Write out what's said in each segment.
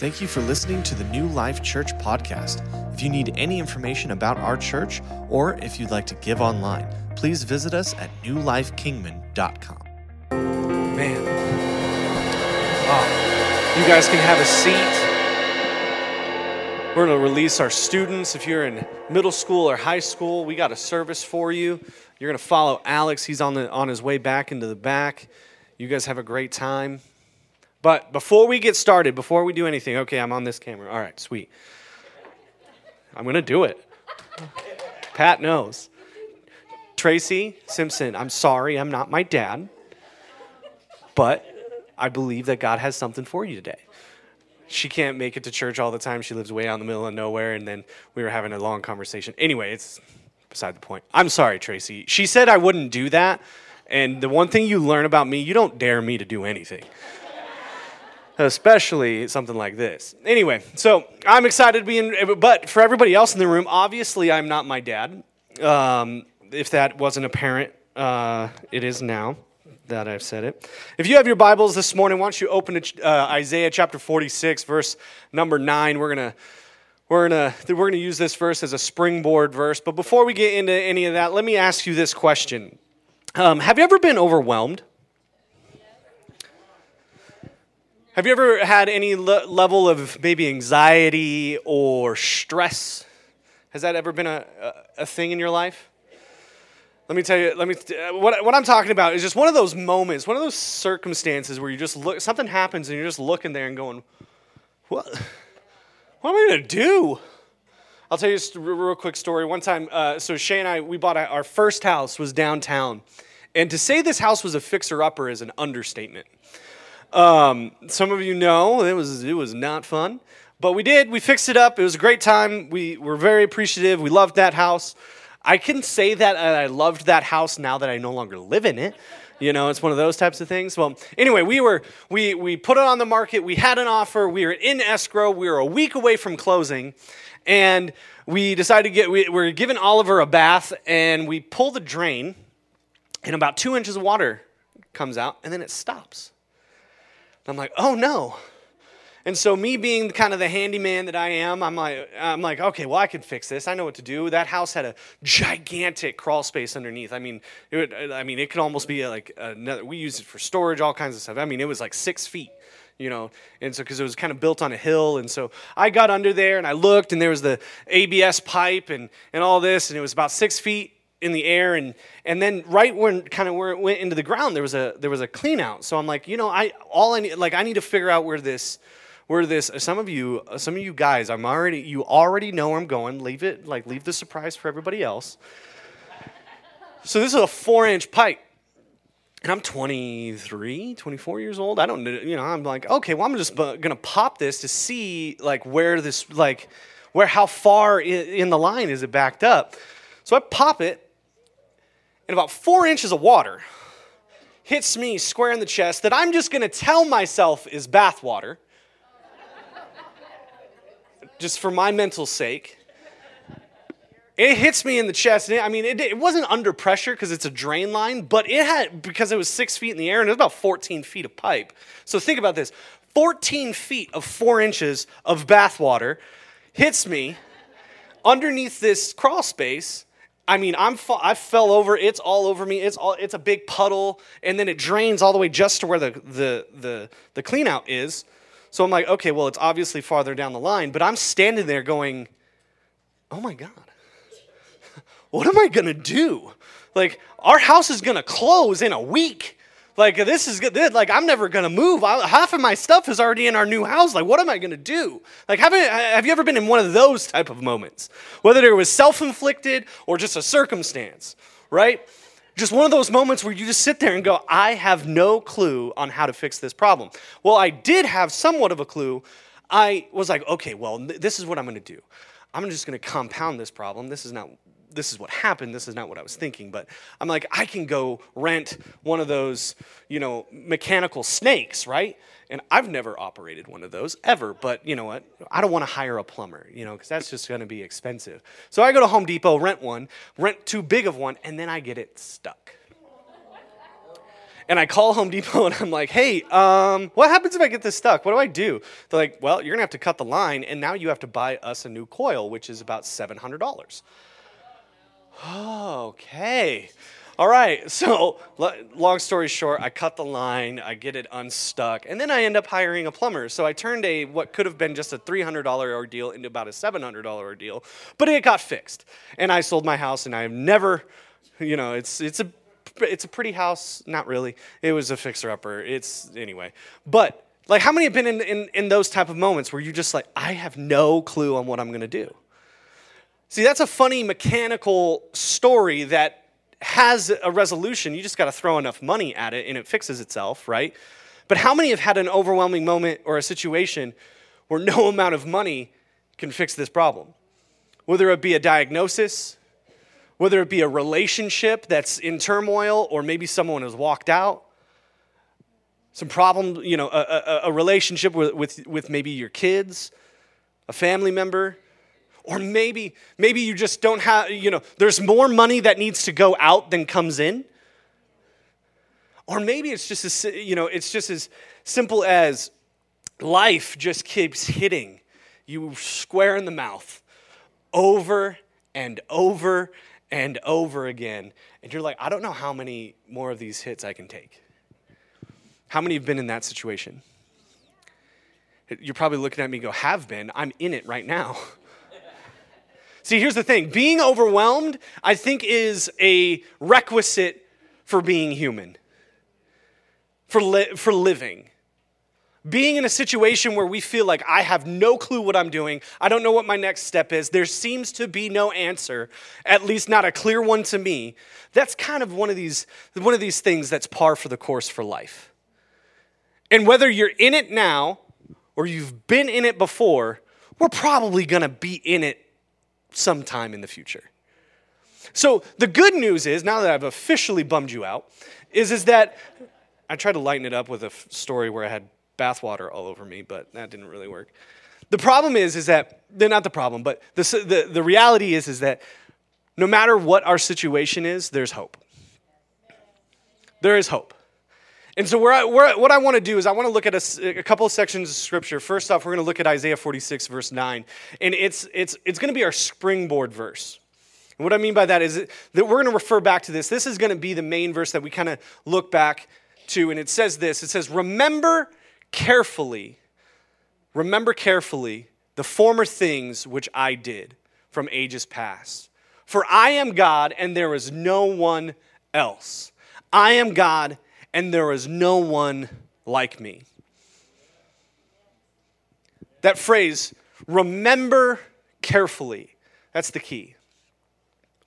Thank you for listening to the New Life Church podcast. If you need any information about our church or if you'd like to give online, please visit us at newlifekingman.com. Man. Wow. You guys can have a seat. We're going to release our students. If you're in middle school or high school, we got a service for you. You're going to follow Alex. He's on, the, on his way back into the back. You guys have a great time. But before we get started, before we do anything, okay, I'm on this camera. All right, sweet. I'm going to do it. Pat knows. Tracy Simpson, I'm sorry, I'm not my dad, but I believe that God has something for you today she can't make it to church all the time. She lives way out in the middle of nowhere. And then we were having a long conversation. Anyway, it's beside the point. I'm sorry, Tracy. She said I wouldn't do that. And the one thing you learn about me, you don't dare me to do anything. Especially something like this. Anyway, so I'm excited to be in, but for everybody else in the room, obviously I'm not my dad. Um, if that wasn't apparent, uh, it is now that I've said it. If you have your Bibles this morning, why don't you open to uh, Isaiah chapter 46, verse number 9. We're going to we're to we're to use this verse as a springboard verse. But before we get into any of that, let me ask you this question. Um, have you ever been overwhelmed? Have you ever had any le- level of maybe anxiety or stress? Has that ever been a, a, a thing in your life? let me tell you let me what, what i'm talking about is just one of those moments one of those circumstances where you just look something happens and you're just looking there and going what? What am i going to do? I'll tell you a real quick story. One time uh, so shay and i we bought a, our first house was downtown. And to say this house was a fixer-upper is an understatement um, some of you know it was it was not fun but we did we fixed it up it was a great time we were very appreciative we loved that house I can say that I loved that house now that I no longer live in it. You know, it's one of those types of things. Well, anyway, we were we we put it on the market. We had an offer. We were in escrow. We were a week away from closing, and we decided to get. We were giving Oliver a bath, and we pull the drain, and about two inches of water comes out, and then it stops. I'm like, oh no. And so, me being kind of the handyman that I am, I'm like, I'm like, okay, well, I can fix this. I know what to do. That house had a gigantic crawl space underneath. I mean, it would, uh, I mean, it could almost be like another. We used it for storage, all kinds of stuff. I mean, it was like six feet, you know. And so, because it was kind of built on a hill, and so I got under there and I looked, and there was the ABS pipe and and all this, and it was about six feet in the air and and then right when kind of where it went into the ground there was a there was a clean out so i'm like you know i all i need like i need to figure out where this where this some of you some of you guys i'm already you already know where i'm going. Leave it like leave the surprise for everybody else. So this is a four inch pipe. And i'm 23 24 years old. I don't you know i'm like okay well i'm just gonna pop this to see like where this like where how far in the line is it backed up? So i pop it and about four inches of water hits me square in the chest that i'm just gonna tell myself is bathwater just for my mental sake. It hits me in the chest. I mean, it, it wasn't under pressure because it's a drain line, but it had, because it was six feet in the air and it was about 14 feet of pipe. So think about this 14 feet of four inches of bathwater hits me underneath this crawl space. I mean, I'm I fell over. It's all over me. It's all it's a big puddle, and then it drains all the way just to where the the the, the clean out is. So I'm like, okay, well, it's obviously farther down the line, but I'm standing there going, oh my God, what am I gonna do? Like, our house is gonna close in a week. Like, this is good. Like, I'm never gonna move. I, half of my stuff is already in our new house. Like, what am I gonna do? Like, have, have you ever been in one of those type of moments? Whether it was self inflicted or just a circumstance, right? just one of those moments where you just sit there and go, I have no clue on how to fix this problem. Well, I did have somewhat of a clue. I was like, okay, well, this is what I'm to do. I'm just going to compound this problem. This is not this is what happened. This is not what I was thinking. But I'm like, I can go rent one of those, you know, mechanical snakes, right? And I've never operated one of those ever, but you know what? I don't want to hire a plumber, you know, because that's just going to be expensive. So I go to Home Depot, rent one, rent too big of one, and then I get it stuck. And I call Home Depot and I'm like, hey, um, what happens if I get this stuck? What do I do? They're like, well, you're gonna have to cut the line, and now you have to buy us a new coil, which is about $700. Okay. All right. So, long story short, I cut the line, I get it unstuck, and then I end up hiring a plumber. So I turned a what could have been just a $300 ordeal into about a $700 ordeal, but it got fixed. And I sold my house, and I have never, you know, it's it's a it's a pretty house. Not really. It was a fixer upper. It's anyway. But like, how many have been in, in, in those type of moments where you're just like, I have no clue on what I'm to do? See, that's a funny mechanical story that has a resolution. You just got to throw enough money at it and it fixes itself, right? But how many have had an overwhelming moment or a situation where no amount of money can fix this problem? Whether it be a diagnosis, whether it be a relationship that's in turmoil or maybe someone has walked out some problem you know a, a, a relationship with, with, with maybe your kids a family member or maybe maybe you just don't have you know there's more money that needs to go out than comes in or maybe it's just as you know it's just as simple as life just keeps hitting you square in the mouth over and over and over again. And you're like, I don't know how many more of these hits I can take. How many have been in that situation? You're probably looking at me go, have been. I'm in it right now. See, here's the thing. Being overwhelmed, I think, is a requisite for being human, for, li- for living. Being in a situation where we feel like I have no clue what I'm doing, I don't know what my next step is, there seems to be no answer, at least not a clear one to me, that's kind of one of these, one of these things that's par for the course for life. And whether you're in it now or you've been in it before, we're probably gonna be in it sometime in the future. So the good news is, now that I've officially bummed you out, is, is that I tried to lighten it up with a story where I had bathwater all over me, but that didn't really work. The problem is, is that they're not the problem, but the, the, the reality is, is that no matter what our situation is, there's hope. There is hope. And so, where I, where, what I want to do is, I want to look at a, a, couple of sections of scripture. First off, we're going to look at Isaiah 46, verse 9. And it's, it's, it's going to be our springboard verse. And what I mean by that is that we're going to refer back to this. This is going to be the main verse that we kind of look back to. And it says this it says, Remember carefully, remember carefully the former things which I did from ages past. For I am God and there is no one else. I am God and there is no one like me. That phrase, remember carefully, that's the key.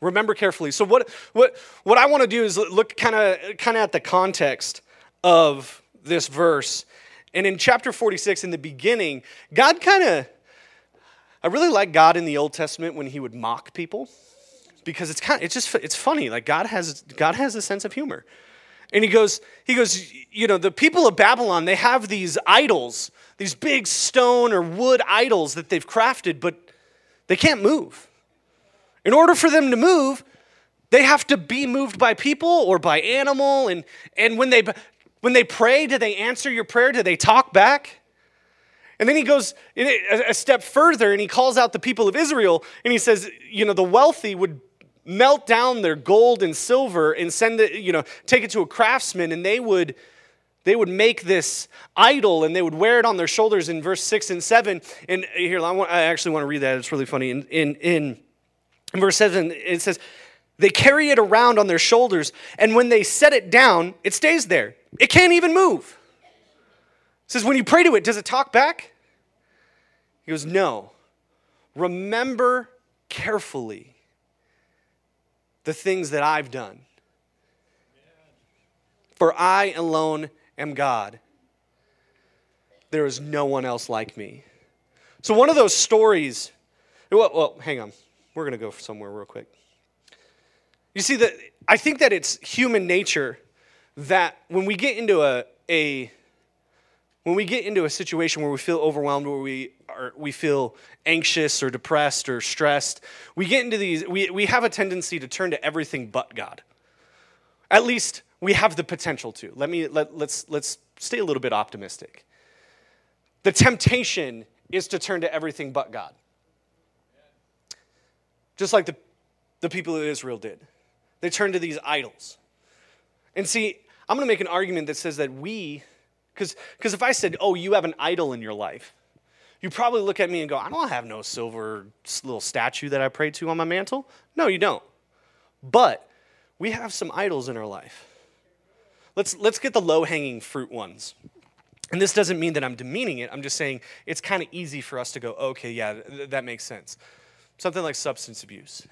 Remember carefully. So what, what, what I want to do is look kind of kind of at the context of this verse and in chapter 46, in the beginning, God kind of, I really like God in the Old Testament when he would mock people because it's kind of, it's just, it's funny. Like God has, God has a sense of humor. And he goes, he goes, you know, the people of Babylon, they have these idols, these big stone or wood idols that they've crafted, but they can't move. In order for them to move, they have to be moved by people or by animal. And, and when they when they pray, do they answer your prayer? Do they talk back? And then he goes a step further and he calls out the people of Israel and he says, you know, the wealthy would melt down their gold and silver and send it, you know, take it to a craftsman and they would they would make this idol and they would wear it on their shoulders in verse 6 and 7 and here I, want, I actually want to read that it's really funny in, in, in verse 7 it says they carry it around on their shoulders, and when they set it down, it stays there. It can't even move. It says, when you pray to it, does it talk back? He goes, No. Remember carefully the things that I've done. For I alone am God. There is no one else like me. So, one of those stories, well, well hang on. We're going to go somewhere real quick. You see, that I think that it's human nature that when we get into a, a when we get into a situation where we feel overwhelmed, where we are, we feel anxious or depressed or stressed, we get into these. We, we have a tendency to turn to everything but God. At least We have the potential to. Let me let, let's let's stay a little bit optimistic. The temptation is to turn to everything but God. Just like the, the people of Israel did. They turned to these idols. And see, I'm going to make an argument that says that we, because if I said, oh, you have an idol in your life, you probably look at me and go, I don't have no silver little statue that I pray to on my mantle. No, you don't. But we have some idols in our life. Let's, let's get the low hanging fruit ones. And this doesn't mean that I'm demeaning it. I'm just saying it's kind of easy for us to go, okay, yeah, th- that makes sense. Something like substance abuse,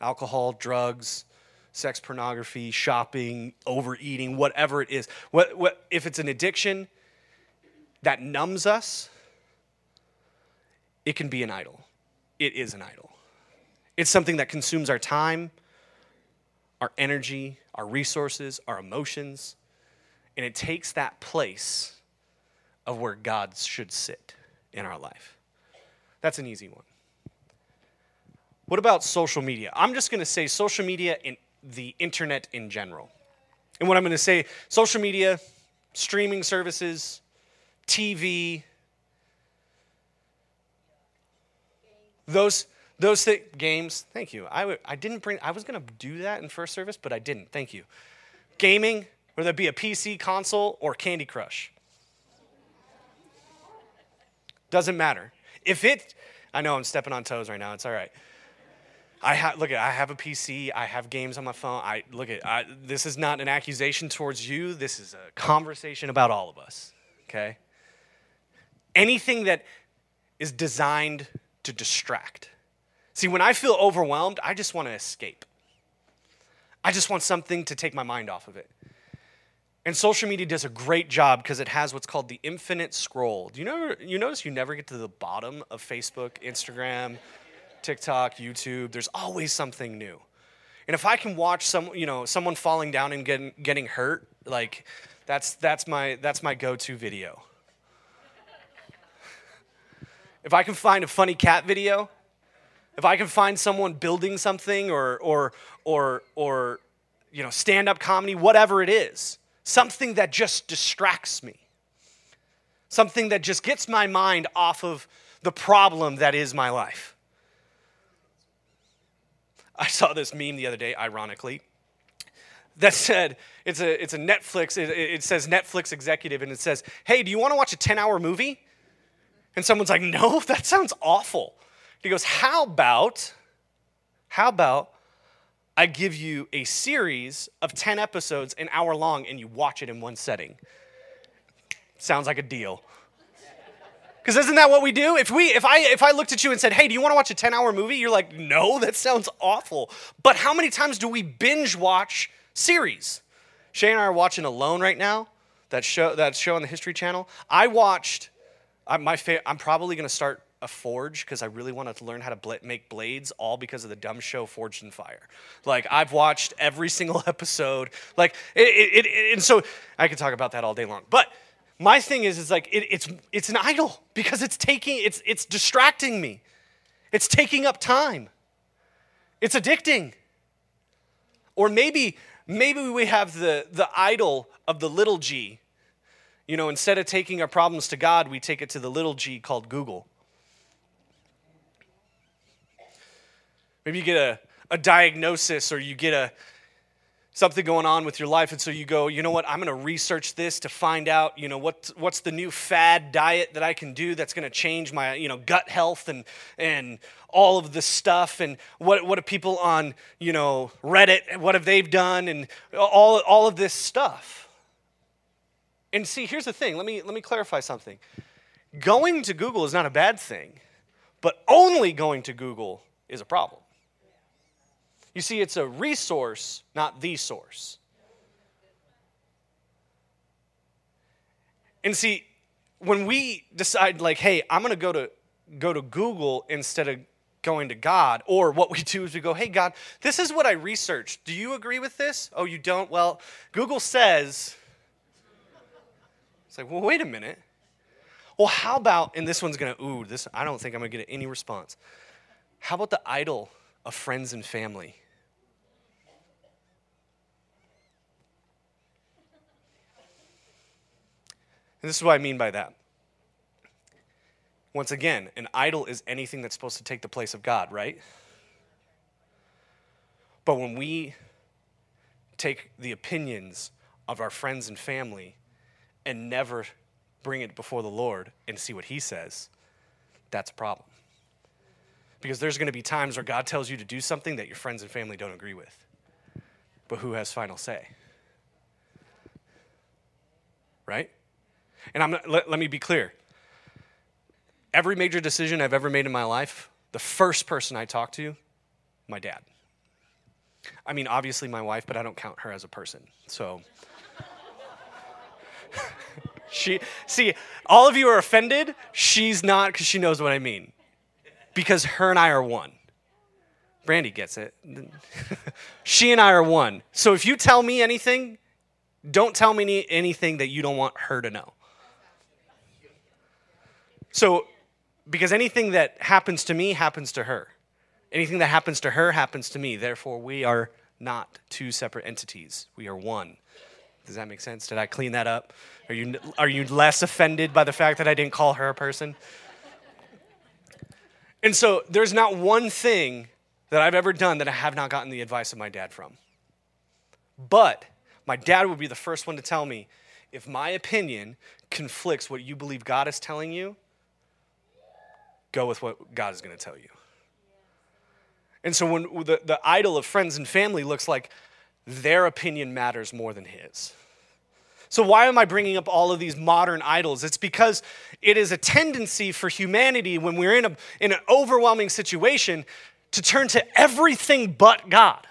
alcohol, drugs, sex pornography, shopping, overeating, whatever it is. What, what, if it's an addiction that numbs us, it can be an idol. It is an idol. It's something that consumes our time, our energy, our resources, our emotions, and it takes that place of where God should sit in our life. That's an easy one. What about social media? I'm just going to say social media and the internet in general. And what I'm going to say social media, streaming services, TV, those those th- games, thank you. I w- I didn't bring, I was going to do that in first service, but I didn't. Thank you. Gaming, whether it be a PC, console, or Candy Crush. Doesn't matter. If it, I know I'm stepping on toes right now. It's all right. I have look at I have a PC. I have games on my phone. I look at I, this is not an accusation towards you. This is a conversation about all of us. Okay. Anything that is designed to distract. See, when I feel overwhelmed, I just want to escape. I just want something to take my mind off of it. And social media does a great job because it has what's called the infinite scroll. Do you know you notice you never get to the bottom of Facebook, Instagram, TikTok, YouTube. There's always something new. And if I can watch some, you know, someone falling down and getting getting hurt, like that's that's my that's my go-to video. if I can find a funny cat video, if I can find someone building something or or or or you know, stand-up comedy, whatever it is, something that just distracts me, something that just gets my mind off of the problem that is my life. I saw this meme the other day, ironically, that said, it's a, it's a Netflix, it, it says Netflix executive, and it says, hey, do you want to watch a 10 hour movie? And someone's like, no, that sounds awful. He goes, how about, how about I give you a series of 10 episodes, an hour long, and you watch it in one setting. Sounds like a deal. Because isn't that what we do? If we, if I, if I looked at you and said, "Hey, do you want to watch a ten-hour movie?" You're like, "No, that sounds awful." But how many times do we binge watch series? Shay and I are watching Alone right now. That show, that show on the History Channel. I watched. I, my fa- I'm probably going to start a forge because I really wanted to learn how to bla- make blades, all because of the dumb show Forged in Fire. Like I've watched every single episode. Like it, it, it and so I could talk about that all day long. But my thing is, is like it, it's it's an idol because it's taking it's it's distracting me. It's taking up time. It's addicting. Or maybe maybe we have the the idol of the little g. You know, instead of taking our problems to God, we take it to the little g called Google. Maybe you get a, a diagnosis or you get a something going on with your life and so you go you know what? I'm going to research this to find out you know what, what's the new fad diet that i can do that's going to change my you know gut health and and all of this stuff and what what are people on you know reddit what have they done? And all all of this stuff. And see here's the thing let me let me clarify something. Going to google is not a bad thing but only going to google is a problem you see, it's a resource, not the source. And see, when we decide, like, hey, I'm going to go to go to Google instead of going to God, or what we do is we go, hey, God, this is what I researched. Do you agree with this? Oh, you don't? Well, Google says. It's like, well, wait a minute. Well, how about, and this one's going to, ooh, this, I don't think I'm going to get any response. How about the idol of friends and family? And this is what I mean by that. Once again, an idol is anything that's supposed to take the place of God, right? But when we take the opinions of our friends and family and never bring it before the Lord and see what He says, that's a problem. Because there's going to be times where God tells you to do something that your friends and family don't agree with. But who has final say? Right? And I'm not, let, let me be clear. Every major decision I've ever made in my life, the first person I talk to, my dad. I mean, obviously my wife, but I don't count her as a person. So she see, all of you are offended. She's not because she knows what I mean. Because her and I are one. Brandy gets it. she and I are one. So if you tell me anything, don't tell me anything that you don't want her to know. So, because anything that happens to me happens to her. Anything that happens to her happens to me. Therefore, we are not two separate entities. We are one. Does that make sense? Did I clean that up? Are you, are you less offended by the fact that I didn't call her a person? And so there's not one thing that I've ever done that I have not gotten the advice of my dad from. But my dad would be the first one to tell me if my opinion conflicts what you believe God is telling you, go with what God is going to tell you. And so when the, the idol of friends and family looks like their opinion matters more than his. So, why am I bringing up all of these modern idols? It's because it is a tendency for humanity when we're in, a, in an overwhelming situation to turn to everything but God.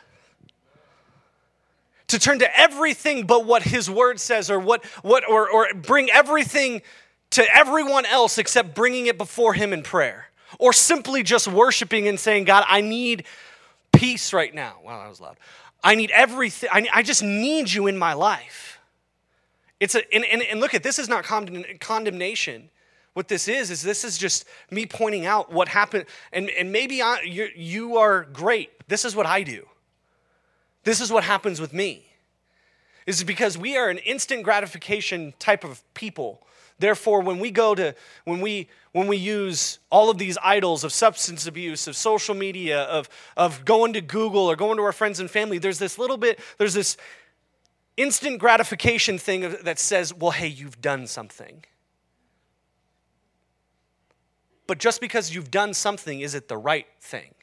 To turn to everything but what His Word says, or, what, what, or, or bring everything to everyone else except bringing it before Him in prayer. Or simply just worshiping and saying, God, I need peace right now. Wow, that was loud. I need everything. I, I just need you in my life. It's a, and, and, and look at this is not condemnation. What this is, is this is just me pointing out what happened. And, and maybe I, you, you are great. This is what I do. This is what happens with me. Is because we are an instant gratification type of people. Therefore, when we go to, when we, when we use all of these idols of substance abuse, of social media, of, of going to Google or going to our friends and family, there's this little bit, there's this instant gratification thing that says, well, hey, you've done something. But just because you've done something, is it the right thing?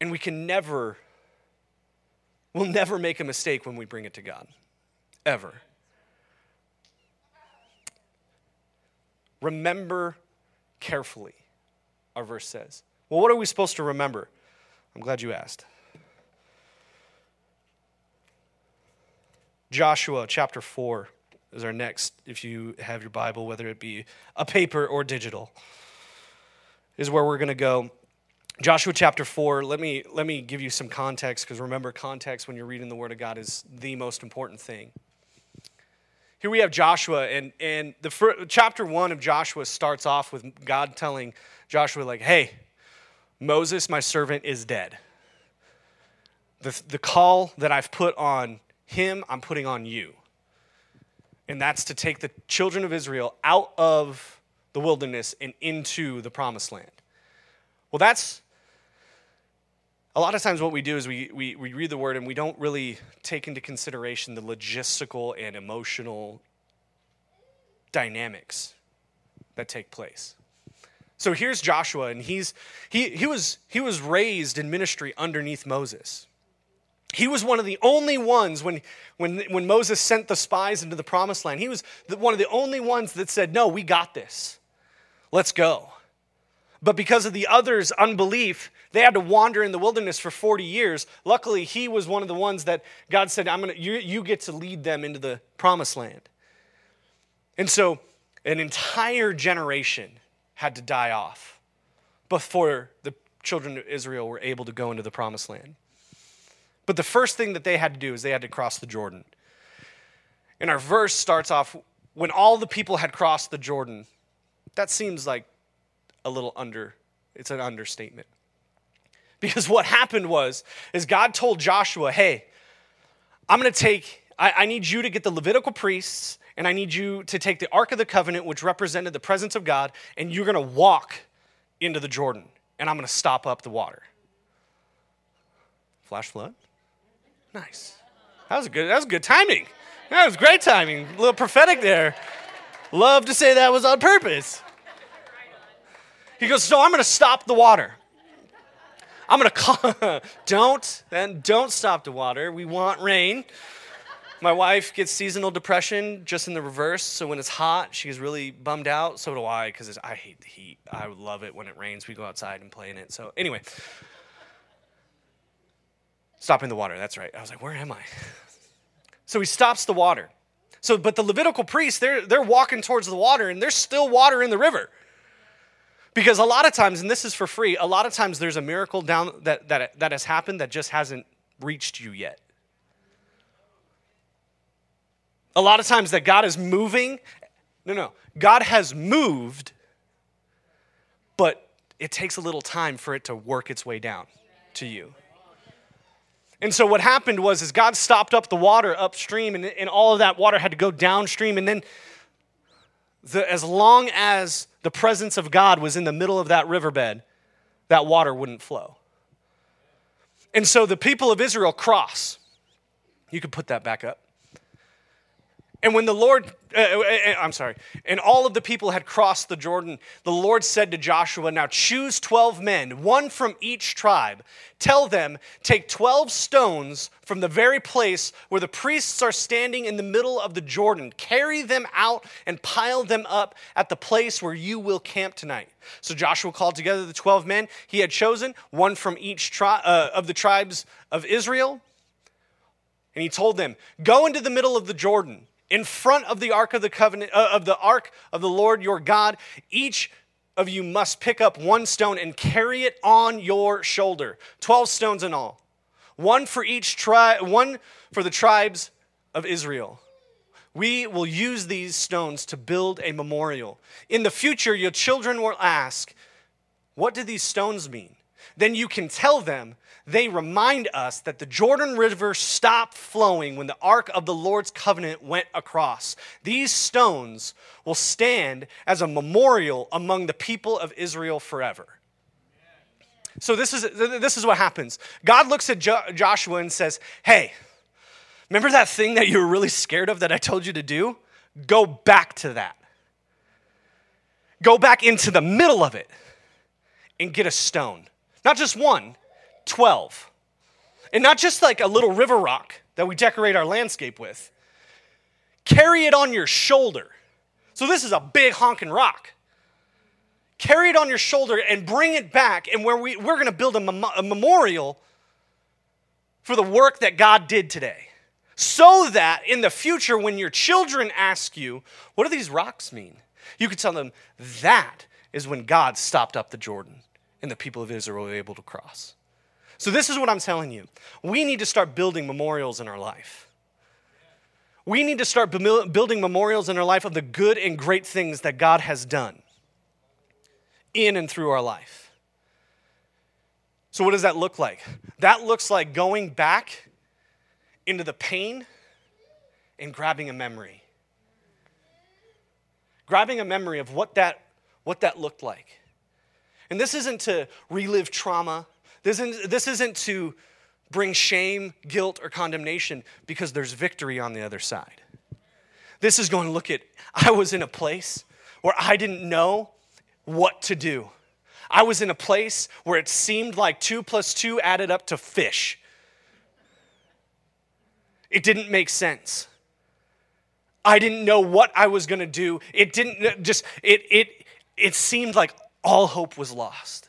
And we can never, we'll never make a mistake when we bring it to God. Ever. Remember carefully, our verse says. Well, what are we supposed to remember? I'm glad you asked. Joshua chapter 4 is our next, if you have your Bible, whether it be a paper or digital, is where we're going to go. Joshua chapter 4, let me, let me give you some context, because remember, context when you're reading the Word of God is the most important thing. Here we have Joshua, and, and the chapter 1 of Joshua starts off with God telling Joshua, like, hey, Moses, my servant, is dead. The, the call that I've put on him I'm putting on you. And that's to take the children of Israel out of the wilderness and into the promised land. Well, that's a lot of times what we do is we, we, we read the word and we don't really take into consideration the logistical and emotional dynamics that take place. So here's Joshua, and he's, he, he, was, he was raised in ministry underneath Moses. He was one of the only ones when, when, when Moses sent the spies into the promised land. He was the, one of the only ones that said, No, we got this. Let's go. But because of the others' unbelief, they had to wander in the wilderness for 40 years. Luckily, he was one of the ones that God said, I'm gonna, you, you get to lead them into the promised land. And so an entire generation had to die off before the children of Israel were able to go into the promised land. But the first thing that they had to do is they had to cross the Jordan. And our verse starts off when all the people had crossed the Jordan. That seems like a little under, it's an understatement. Because what happened was, is God told Joshua, hey, I'm going to take, I, I need you to get the Levitical priests and I need you to take the Ark of the Covenant, which represented the presence of God, and you're going to walk into the Jordan, and I'm going to stop up the water. Flash flood? Nice. That was a good, that was good timing. That was great timing. A little prophetic there. Love to say that was on purpose. He goes, So I'm going to stop the water. I'm going to call. don't, then don't stop the water. We want rain. My wife gets seasonal depression just in the reverse. So when it's hot, she's really bummed out. So do I, because I hate the heat. I love it when it rains. We go outside and play in it. So anyway, stopping the water. That's right. I was like, where am I? So he stops the water. So, but the Levitical priests, they're, they're walking towards the water and there's still water in the river. Because a lot of times, and this is for free, a lot of times there's a miracle down that, that, that has happened that just hasn't reached you yet. A lot of times that God is moving. No, no. God has moved, but it takes a little time for it to work its way down to you. And so what happened was is God stopped up the water upstream and, and all of that water had to go downstream and then the, as long as the presence of God was in the middle of that riverbed, that water wouldn't flow. And so the people of Israel cross. You could put that back up. And when the Lord, uh, uh, uh, I'm sorry, and all of the people had crossed the Jordan, the Lord said to Joshua, Now choose 12 men, one from each tribe. Tell them, take 12 stones from the very place where the priests are standing in the middle of the Jordan. Carry them out and pile them up at the place where you will camp tonight. So Joshua called together the 12 men he had chosen, one from each tri- uh, of the tribes of Israel. And he told them, Go into the middle of the Jordan in front of the ark of the covenant uh, of the ark of the Lord your God each of you must pick up one stone and carry it on your shoulder. 12 stones in all. One for each tribe one for the tribes of Israel. We will use these stones to build a memorial. In the future your children will ask what do these stones mean then you can tell them they remind us that the Jordan River stopped flowing when the ark of the Lord's covenant went across. These stones will stand as a memorial among the people of Israel forever. So this is this is what happens. God looks at jo- Joshua and says, "Hey, remember that thing that you were really scared of that I told you to do? Go back to that. Go back into the middle of it and get a stone. Not just one, 12. And not just like a little river rock that we decorate our landscape with. Carry it on your shoulder. So this is a big honking rock. Carry it on your shoulder and bring it back, and where we, we're going to build a, mem- a memorial for the work that God did today. So that in the future, when your children ask you, What do these rocks mean? You could tell them, That is when God stopped up the Jordan and the people of Israel were able to cross. So, this is what I'm telling you. We need to start building memorials in our life. We need to start building memorials in our life of the good and great things that God has done in and through our life. So, what does that look like? That looks like going back into the pain and grabbing a memory. Grabbing a memory of what that, what that looked like. And this isn't to relive trauma this isn't, this isn't to bring shame, guilt, or condemnation because there's victory on the other side. This is going to look at, I was in a place where I didn't know what to do. I was in a place where it seemed like two plus two added up to fish. It didn't make sense. I didn't know what I was going to do. It didn't just, it, it, it seemed like all hope was lost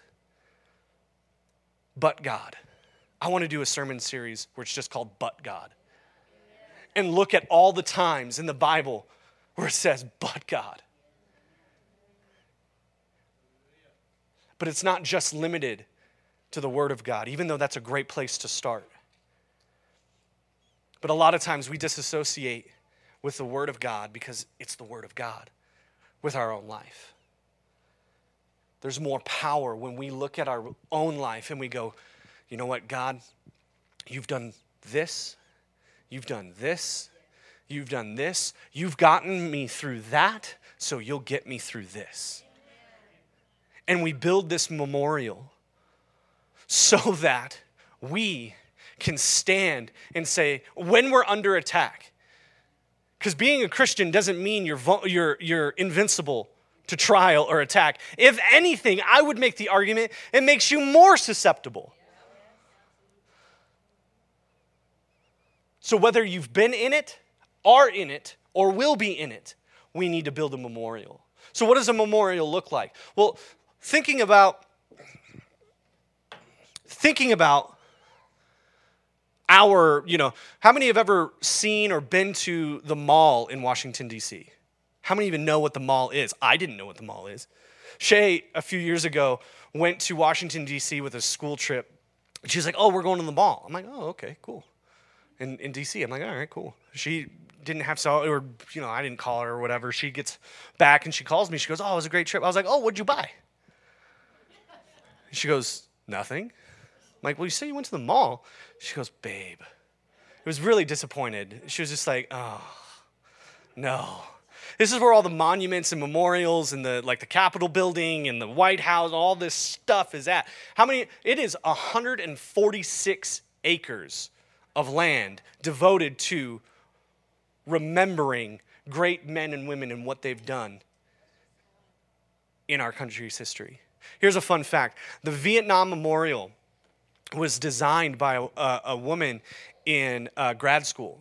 but God. I want to do a sermon series where it's just called But God. And look at all the times in the Bible where it says, But God. But it's not just limited to the Word of God, even though that's a great place to start. But a lot of times we disassociate with the Word of God because it's the Word of God with our own life. There's more power when we look at our own life and we go, you know what, God, you've done this, you've done this, You've done this. You've gotten me through that, so you'll get me through this. And we build this memorial so that we can stand and say, when we're under attack, because being a Christian doesn't mean you're, you're, you're invincible to trial or attack. If anything, I would make the argument it makes you more susceptible. So, whether you've been in it, are in it, or will be in it, we need to build a memorial. So, what does a memorial look like? Well, thinking about thinking about our, you know, how many have ever seen or been to the mall in Washington, D.C.? How many even know what the mall is? I didn't know what the mall is. Shay, a few years ago, went to Washington, D.C. with a school trip. She's like, oh, we're going to the mall. I'm like, oh, okay, cool. In, in D.C., I'm like, all right, cool. She didn't have so, or, you know, I didn't call her or whatever. She gets back and she calls me. She goes, oh, it was a great trip. I was like, oh, what'd you buy? She goes, nothing. I'm like, well, you said you went to the mall. She goes, babe. It was really disappointed. She was just like, oh, no. This is where all the monuments and memorials and the like the Capitol building and the White House, all this stuff is at. How many? It is 146 acres of land devoted to remembering great men and women and what they've done in our country's history. Here's a fun fact the Vietnam Memorial was designed by a, a woman in uh, grad school.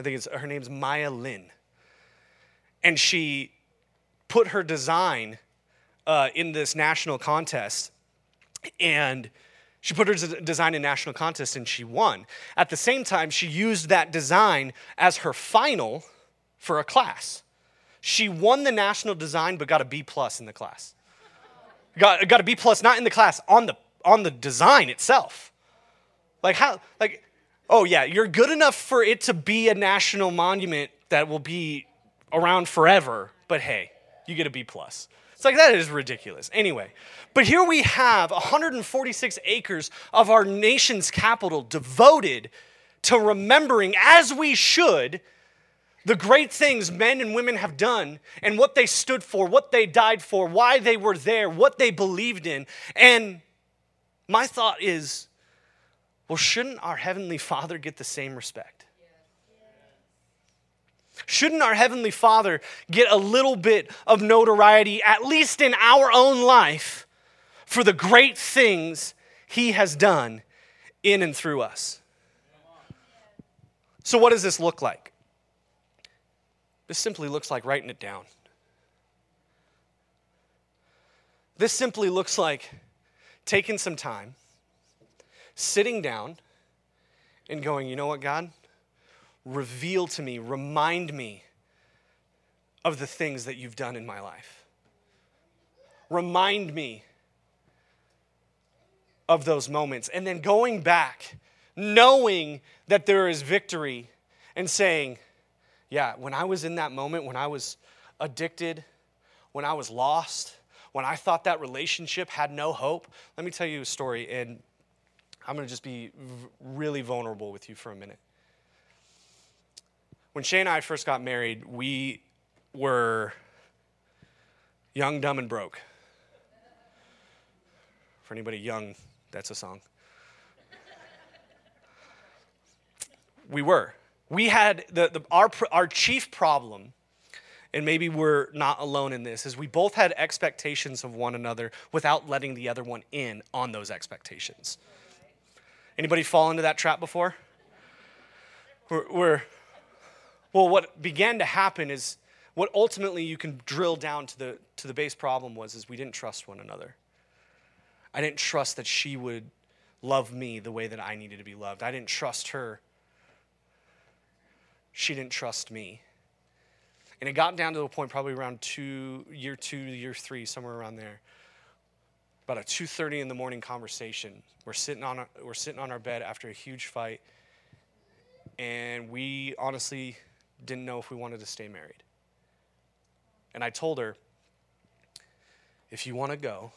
I think it's, her name's Maya Lin. And she put her design uh, in this national contest. And she put her design in national contest and she won. At the same time, she used that design as her final for a class. She won the national design, but got a B plus in the class. Got, got a B plus, not in the class, on the on the design itself. Like how like oh yeah, you're good enough for it to be a national monument that will be around forever, but hey, you get a B plus. It's like that is ridiculous. Anyway, but here we have 146 acres of our nation's capital devoted to remembering as we should the great things men and women have done and what they stood for, what they died for, why they were there, what they believed in. And my thought is well, shouldn't our Heavenly Father get the same respect? Shouldn't our Heavenly Father get a little bit of notoriety, at least in our own life, for the great things He has done in and through us? So, what does this look like? This simply looks like writing it down. This simply looks like taking some time, sitting down, and going, you know what, God? Reveal to me, remind me of the things that you've done in my life. Remind me of those moments. And then going back, knowing that there is victory, and saying, yeah, when I was in that moment, when I was addicted, when I was lost, when I thought that relationship had no hope. Let me tell you a story, and I'm going to just be really vulnerable with you for a minute. When Shay and I first got married, we were young, dumb, and broke. For anybody young, that's a song. we were. We had the, the, our, our chief problem and maybe we're not alone in this, is we both had expectations of one another without letting the other one in on those expectations. Anybody fall into that trap before? We're, we're, well, what began to happen is what ultimately you can drill down to the, to the base problem was is we didn't trust one another. I didn't trust that she would love me the way that I needed to be loved. I didn't trust her. She didn't trust me. And it got down to a point probably around two, year two, year three, somewhere around there. About a 2.30 in the morning conversation. We're sitting, on a, we're sitting on our bed after a huge fight. And we honestly didn't know if we wanted to stay married. And I told her, if you want to go,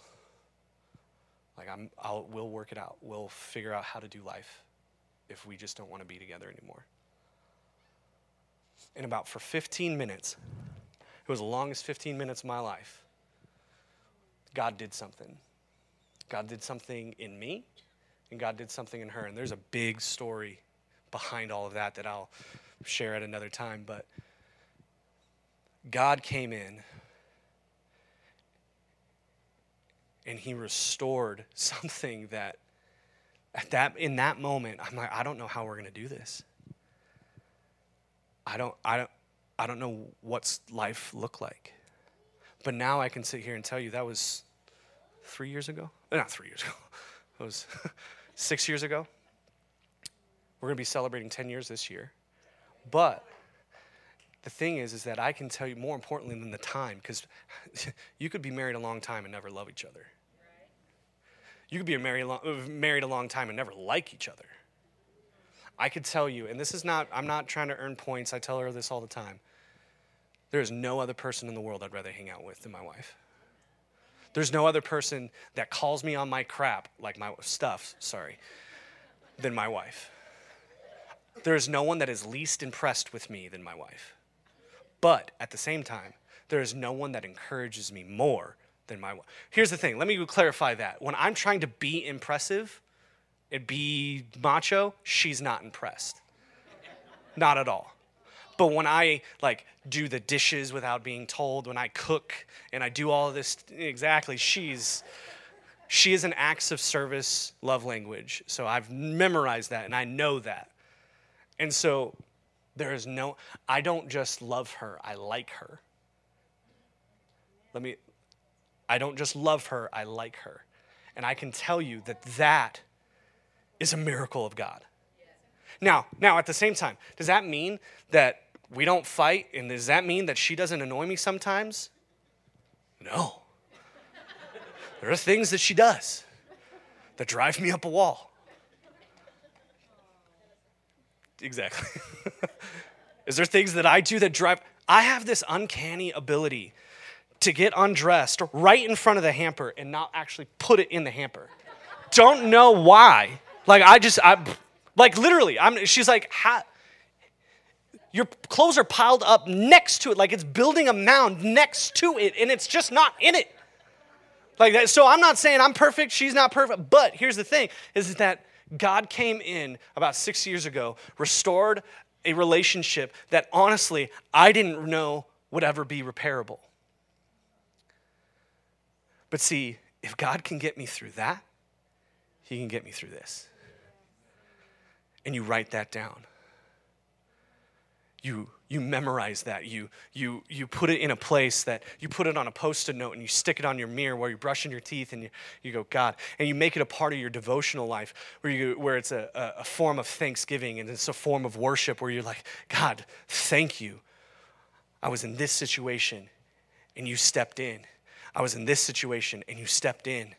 like I'm, I'll, we'll work it out. We'll figure out how to do life if we just don't want to be together anymore. And about for 15 minutes, it was the longest 15 minutes of my life, God did something. God did something in me, and God did something in her. And there's a big story behind all of that that I'll share at another time. But God came in and he restored something that at that in that moment i'm like i don't know how we're going to do this. I don't i don't i don't know what's life look like. But now i can sit here and tell you that was three years ago? Uh, not three years ago. It was six years ago. We're going to be celebrating 10 years this year but the thing is is that i can tell you more importantly than the time because you could be married a long time and never love each other you could be married, married a long time and never like each other. I could tell you, and this is not, I'm not trying to earn points, I tell her this all the time. There is no other person in the world I'd rather hang out with than my wife. There's no other person that calls me on my crap, like my stuff, sorry, than my wife. There is no one that is least impressed with me than my wife. But at the same time, there is no one that encourages me more than my wife. Here's the thing let me clarify that. When I'm trying to be impressive and be macho, she's not impressed. not at all. But when I like do the dishes without being told, when I cook and I do all this exactly, she's she is an acts of service love language. So I've memorized that and I know that. And so there is no I don't just love her, I like her. Let me I don't just love her, I like her. And I can tell you that that is a miracle of God. Now, now at the same time, does that mean that we don't fight and does that mean that she doesn't annoy me sometimes? No. There are things that she does that drive me up a wall. Exactly. Is there things that I do that drive I have this uncanny ability to get undressed right in front of the hamper and not actually put it in the hamper. Don't know why. Like I just I like literally I'm she's like how your clothes are piled up next to it like it's building a mound next to it and it's just not in it. Like that so I'm not saying I'm perfect, she's not perfect, but here's the thing is that God came in about 6 years ago, restored a relationship that honestly I didn't know would ever be repairable. But see, if God can get me through that, He can get me through this. And you write that down. You, you memorize that. You, you, you put it in a place that you put it on a post it note and you stick it on your mirror while you're brushing your teeth and you, you go, God. And you make it a part of your devotional life where, you, where it's a, a form of thanksgiving and it's a form of worship where you're like, God, thank you. I was in this situation and you stepped in I was in this situation and you stepped in.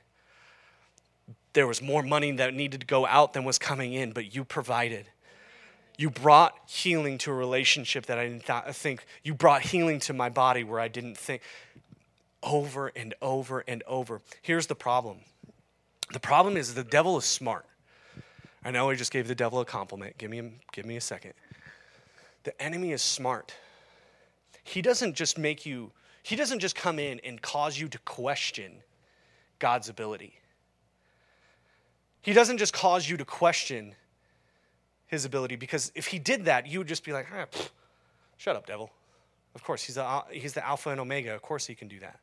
There was more money that needed to go out than was coming in, but you provided. You brought healing to a relationship that I didn't think. You brought healing to my body where I didn't think. Over and over and over. Here's the problem the problem is the devil is smart. I know I just gave the devil a compliment. Give me, give me a second. The enemy is smart. He doesn't just make you he doesn't just come in and cause you to question God's ability. He doesn't just cause you to question his ability because if he did that, you would just be like, ah, pff, shut up, devil. Of course, he's the, he's the Alpha and Omega. Of course, he can do that.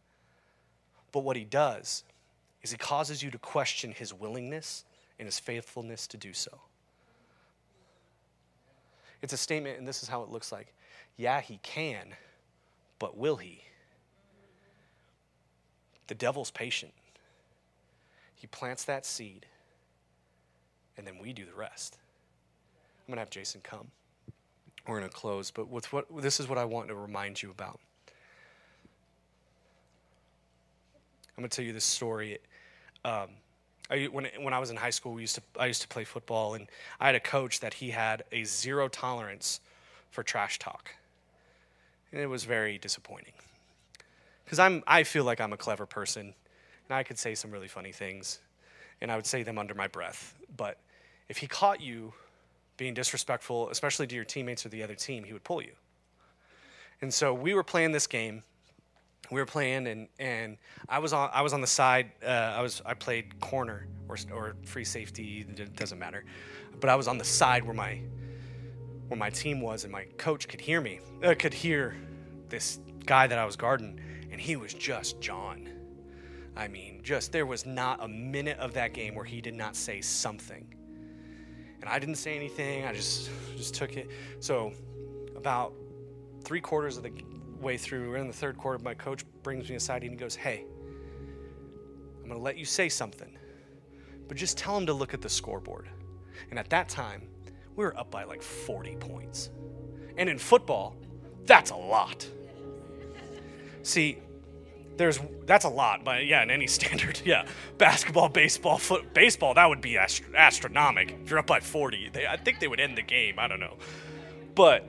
But what he does is he causes you to question his willingness and his faithfulness to do so. It's a statement, and this is how it looks like. Yeah, he can, but will he? The devil's patient. He plants that seed, and then we do the rest. I'm going to have Jason come. We're going to close, but with what this is what I want to remind you about. I'm going to tell you this story. Um, I, when, when I was in high school, we used to, I used to play football, and I had a coach that he had a zero tolerance for trash talk. And it was very disappointing because I'm I feel like I'm a clever person, and I could say some really funny things, and I would say them under my breath. But if he caught you being disrespectful, especially to your teammates or the other team, he would pull you. And so we were playing this game. We were playing, and, and I was on I was on the side. Uh, I was I played corner or or free safety. It doesn't matter, but I was on the side where my where my team was, and my coach could hear me. Uh, could hear this guy that I was guarding, and he was just John. I mean, just there was not a minute of that game where he did not say something. And I didn't say anything. I just just took it. So about three quarters of the way through, we're in the third quarter, my coach brings me aside and he goes, Hey, I'm going to let you say something, but just tell him to look at the scoreboard. And at that time, we were up by like 40 points. And in football, that's a lot. See, there's that's a lot, but yeah, in any standard, yeah, basketball, baseball, foot, baseball, that would be ast-. If you're up by 40, they, I think they would end the game. I don't know, but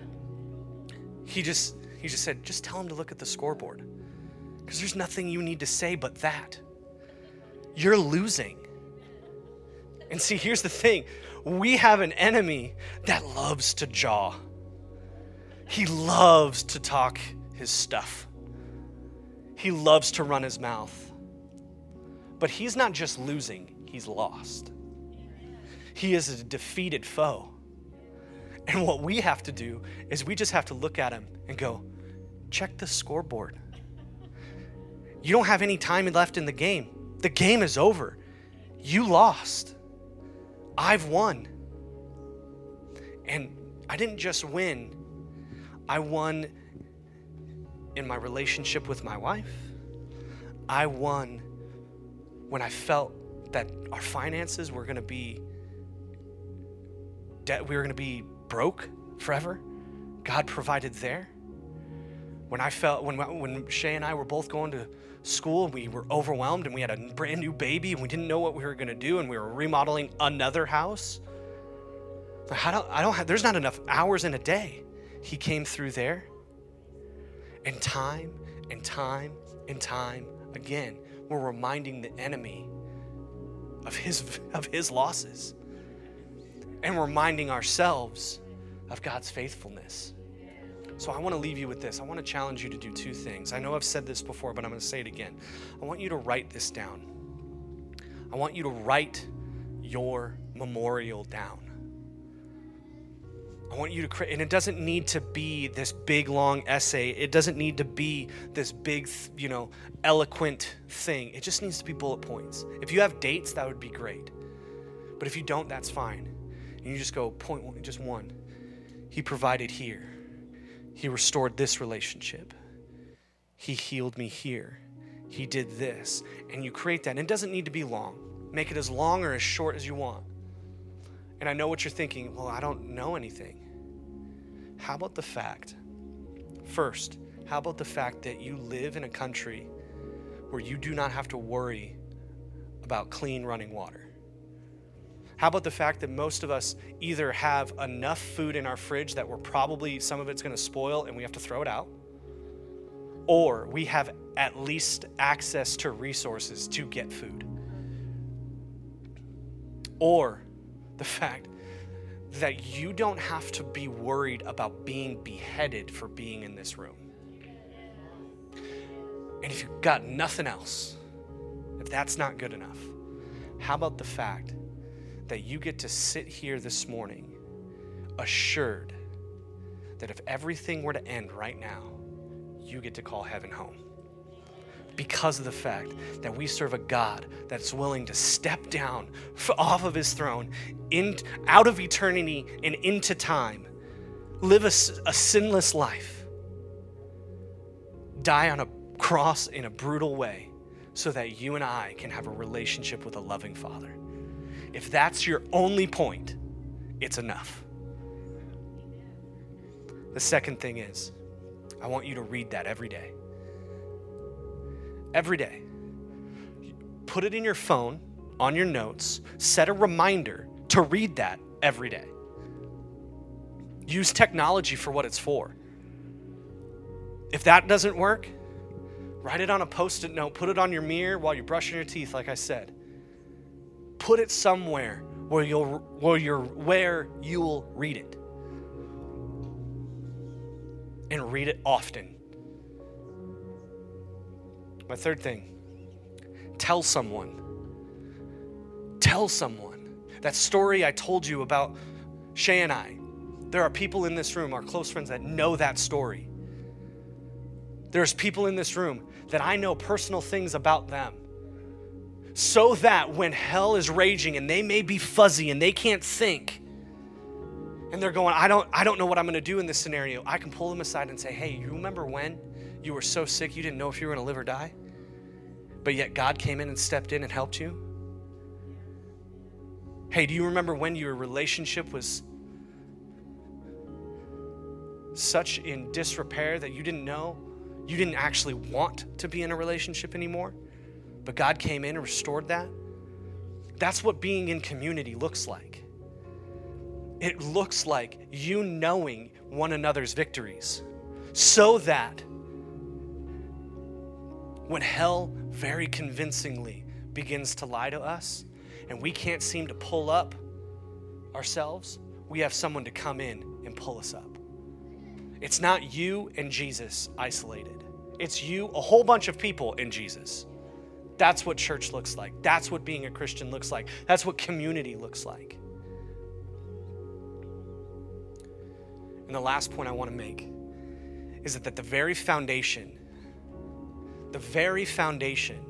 he just he just said, just tell him to look at the scoreboard, because there's nothing you need to say but that. You're losing. And see, here's the thing: we have an enemy that loves to jaw. He loves to talk his stuff. He loves to run his mouth. But he's not just losing, he's lost. He is a defeated foe. And what we have to do is we just have to look at him and go, check the scoreboard. You don't have any time left in the game. The game is over. You lost. I've won. And I didn't just win, I won in my relationship with my wife. I won when I felt that our finances were going to be debt we were going to be broke forever. God provided there. When I felt when when Shay and I were both going to school and we were overwhelmed and we had a brand new baby and we didn't know what we were going to do and we were remodeling another house. I don't I don't have there's not enough hours in a day. He came through there. And time and time and time again, we're reminding the enemy of his, of his losses and reminding ourselves of God's faithfulness. So I want to leave you with this. I want to challenge you to do two things. I know I've said this before, but I'm going to say it again. I want you to write this down. I want you to write your memorial down. I want you to create, and it doesn't need to be this big long essay. It doesn't need to be this big, you know, eloquent thing. It just needs to be bullet points. If you have dates, that would be great. But if you don't, that's fine. And you just go point one, just one. He provided here. He restored this relationship. He healed me here. He did this. And you create that. And it doesn't need to be long. Make it as long or as short as you want. And I know what you're thinking well, I don't know anything. How about the fact, first, how about the fact that you live in a country where you do not have to worry about clean running water? How about the fact that most of us either have enough food in our fridge that we're probably, some of it's going to spoil and we have to throw it out? Or we have at least access to resources to get food? Or the fact that you don't have to be worried about being beheaded for being in this room. And if you've got nothing else, if that's not good enough, how about the fact that you get to sit here this morning assured that if everything were to end right now, you get to call heaven home? Because of the fact that we serve a God that's willing to step down off of his throne in, out of eternity and into time, live a, a sinless life, die on a cross in a brutal way so that you and I can have a relationship with a loving Father. If that's your only point, it's enough. The second thing is, I want you to read that every day every day. Put it in your phone, on your notes, set a reminder to read that every day. Use technology for what it's for. If that doesn't work, write it on a post it note, put it on your mirror while you're brushing your teeth, like I said. Put it somewhere where you'll where you're where you'll read it. and read it often. My third thing tell someone. Tell someone. That story I told you about Shay and I. There are people in this room, our close friends, that know that story. There's people in this room that I know personal things about them. So that when hell is raging and they may be fuzzy and they can't think, and they're going, I don't, I don't know what I'm going to do in this scenario, I can pull them aside and say, Hey, you remember when you were so sick you didn't know if you were going to live or die? But yet God came in and stepped in and helped you? Hey, do you remember when your relationship was such in disrepair that you didn't know you didn't actually want to be in a relationship anymore, but God came in and restored that. That's what being in community looks like. It looks like you knowing one another's victories so that when hell very convincingly begins to lie to us and we can't seem to pull up ourselves, we have someone to come in and pull us up. It's not you and Jesus isolated, it's you, a whole bunch of people, in Jesus. That's what church looks like. That's what being a Christian looks like. That's what community looks like. And the last point I want to make is that, the very foundation, the very foundation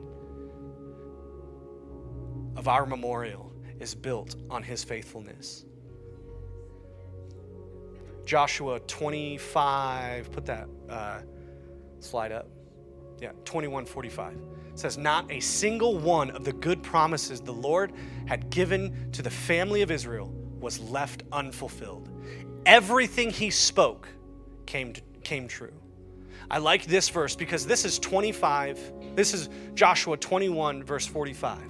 of our memorial is built on his faithfulness. Joshua 25, put that uh, slide up. Yeah, 2145. says, Not a single one of the good promises the Lord had given to the family of Israel was left unfulfilled. Everything he spoke came, came true. I like this verse because this is 25, this is Joshua 21, verse 45.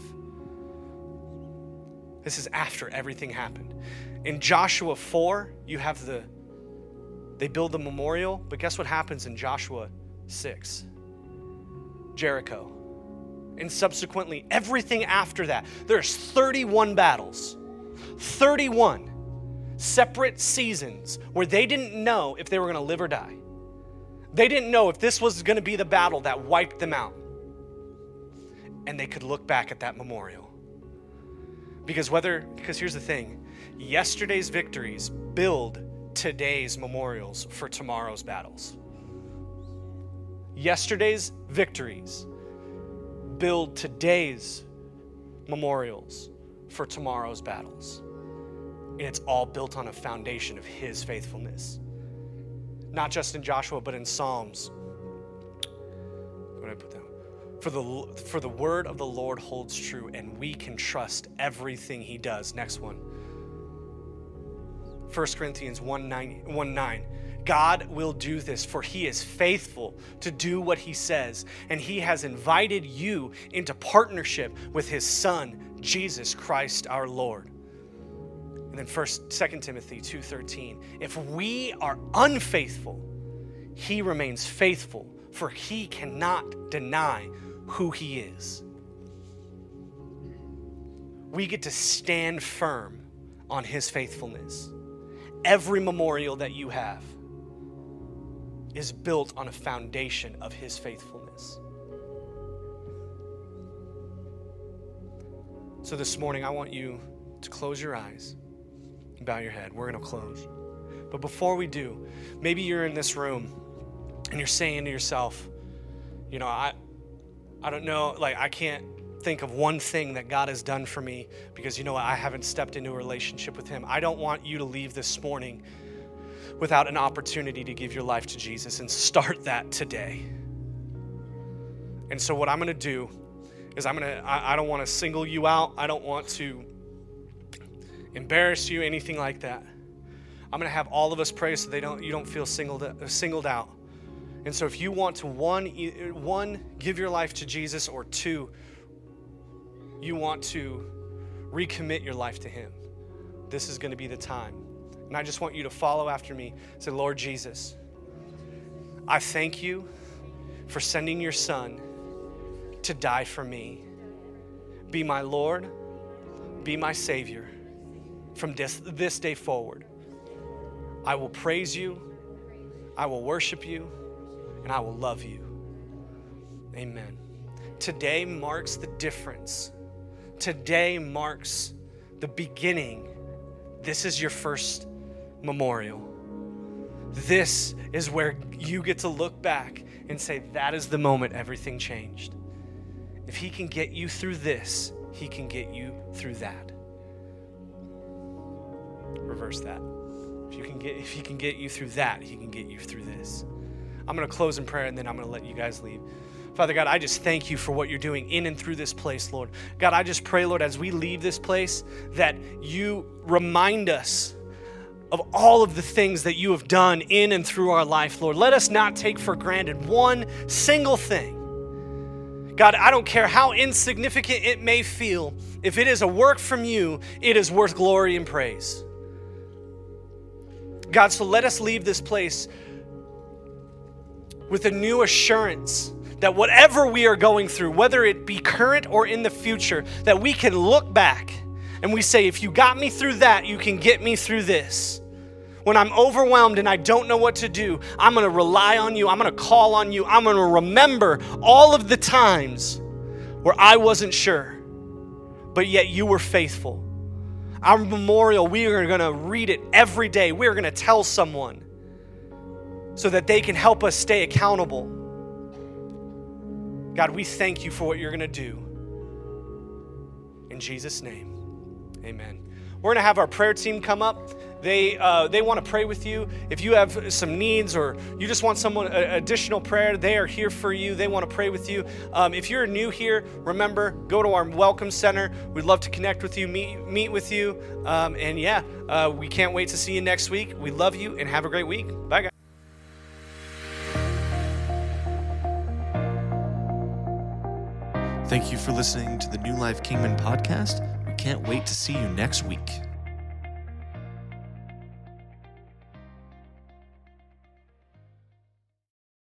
This is after everything happened. In Joshua 4, you have the they build the memorial, but guess what happens in Joshua 6? Jericho. And subsequently, everything after that. There's 31 battles. 31 separate seasons where they didn't know if they were going to live or die. They didn't know if this was going to be the battle that wiped them out. And they could look back at that memorial. Because whether, because here's the thing yesterday's victories build today's memorials for tomorrow's battles. Yesterday's victories build today's memorials for tomorrow's battles. And it's all built on a foundation of His faithfulness. Not just in Joshua, but in Psalms. What did I put down? For the, for the word of the Lord holds true, and we can trust everything He does. Next one. 1 Corinthians 1 9, 1 9. God will do this, for he is faithful to do what he says, and he has invited you into partnership with his son, Jesus Christ our Lord. And then first 2 Timothy 2:13. If we are unfaithful, he remains faithful, for he cannot deny who he is. We get to stand firm on his faithfulness every memorial that you have is built on a foundation of his faithfulness. So this morning, I want you to close your eyes bow your head. We're going to close. But before we do, maybe you're in this room and you're saying to yourself, you know, I, I don't know, like, I can't think of one thing that God has done for me because you know what? I haven't stepped into a relationship with Him. I don't want you to leave this morning without an opportunity to give your life to Jesus and start that today. And so, what I'm going to do is, I'm going to, I, I don't want to single you out. I don't want to embarrass you, anything like that. I'm going to have all of us pray so they don't, you don't feel singled, singled out. And so, if you want to, one, one, give your life to Jesus, or two, you want to recommit your life to Him, this is going to be the time. And I just want you to follow after me. Say, Lord Jesus, I thank you for sending your Son to die for me. Be my Lord, be my Savior from this, this day forward. I will praise you, I will worship you, and I will love you. Amen. Today marks the difference. Today marks the beginning. This is your first memorial. This is where you get to look back and say, that is the moment everything changed. If he can get you through this, he can get you through that. Reverse that. If you can get if he can get you through that, he can get you through this. I'm going to close in prayer and then I'm going to let you guys leave. Father God, I just thank you for what you're doing in and through this place, Lord. God, I just pray, Lord, as we leave this place, that you remind us of all of the things that you have done in and through our life, Lord. Let us not take for granted one single thing. God, I don't care how insignificant it may feel, if it is a work from you, it is worth glory and praise. God, so let us leave this place with a new assurance that whatever we are going through, whether it be current or in the future, that we can look back and we say, if you got me through that, you can get me through this. When I'm overwhelmed and I don't know what to do, I'm gonna rely on you. I'm gonna call on you. I'm gonna remember all of the times where I wasn't sure, but yet you were faithful. Our memorial, we are gonna read it every day. We are gonna tell someone so that they can help us stay accountable. God, we thank you for what you're gonna do. In Jesus' name, amen. We're gonna have our prayer team come up. They, uh, they want to pray with you. If you have some needs or you just want someone additional prayer, they are here for you. They want to pray with you. Um, if you're new here, remember, go to our welcome center. We'd love to connect with you, meet, meet with you. Um, and yeah, uh, we can't wait to see you next week. We love you and have a great week. Bye, guys. Thank you for listening to the New Life Kingman podcast. We can't wait to see you next week.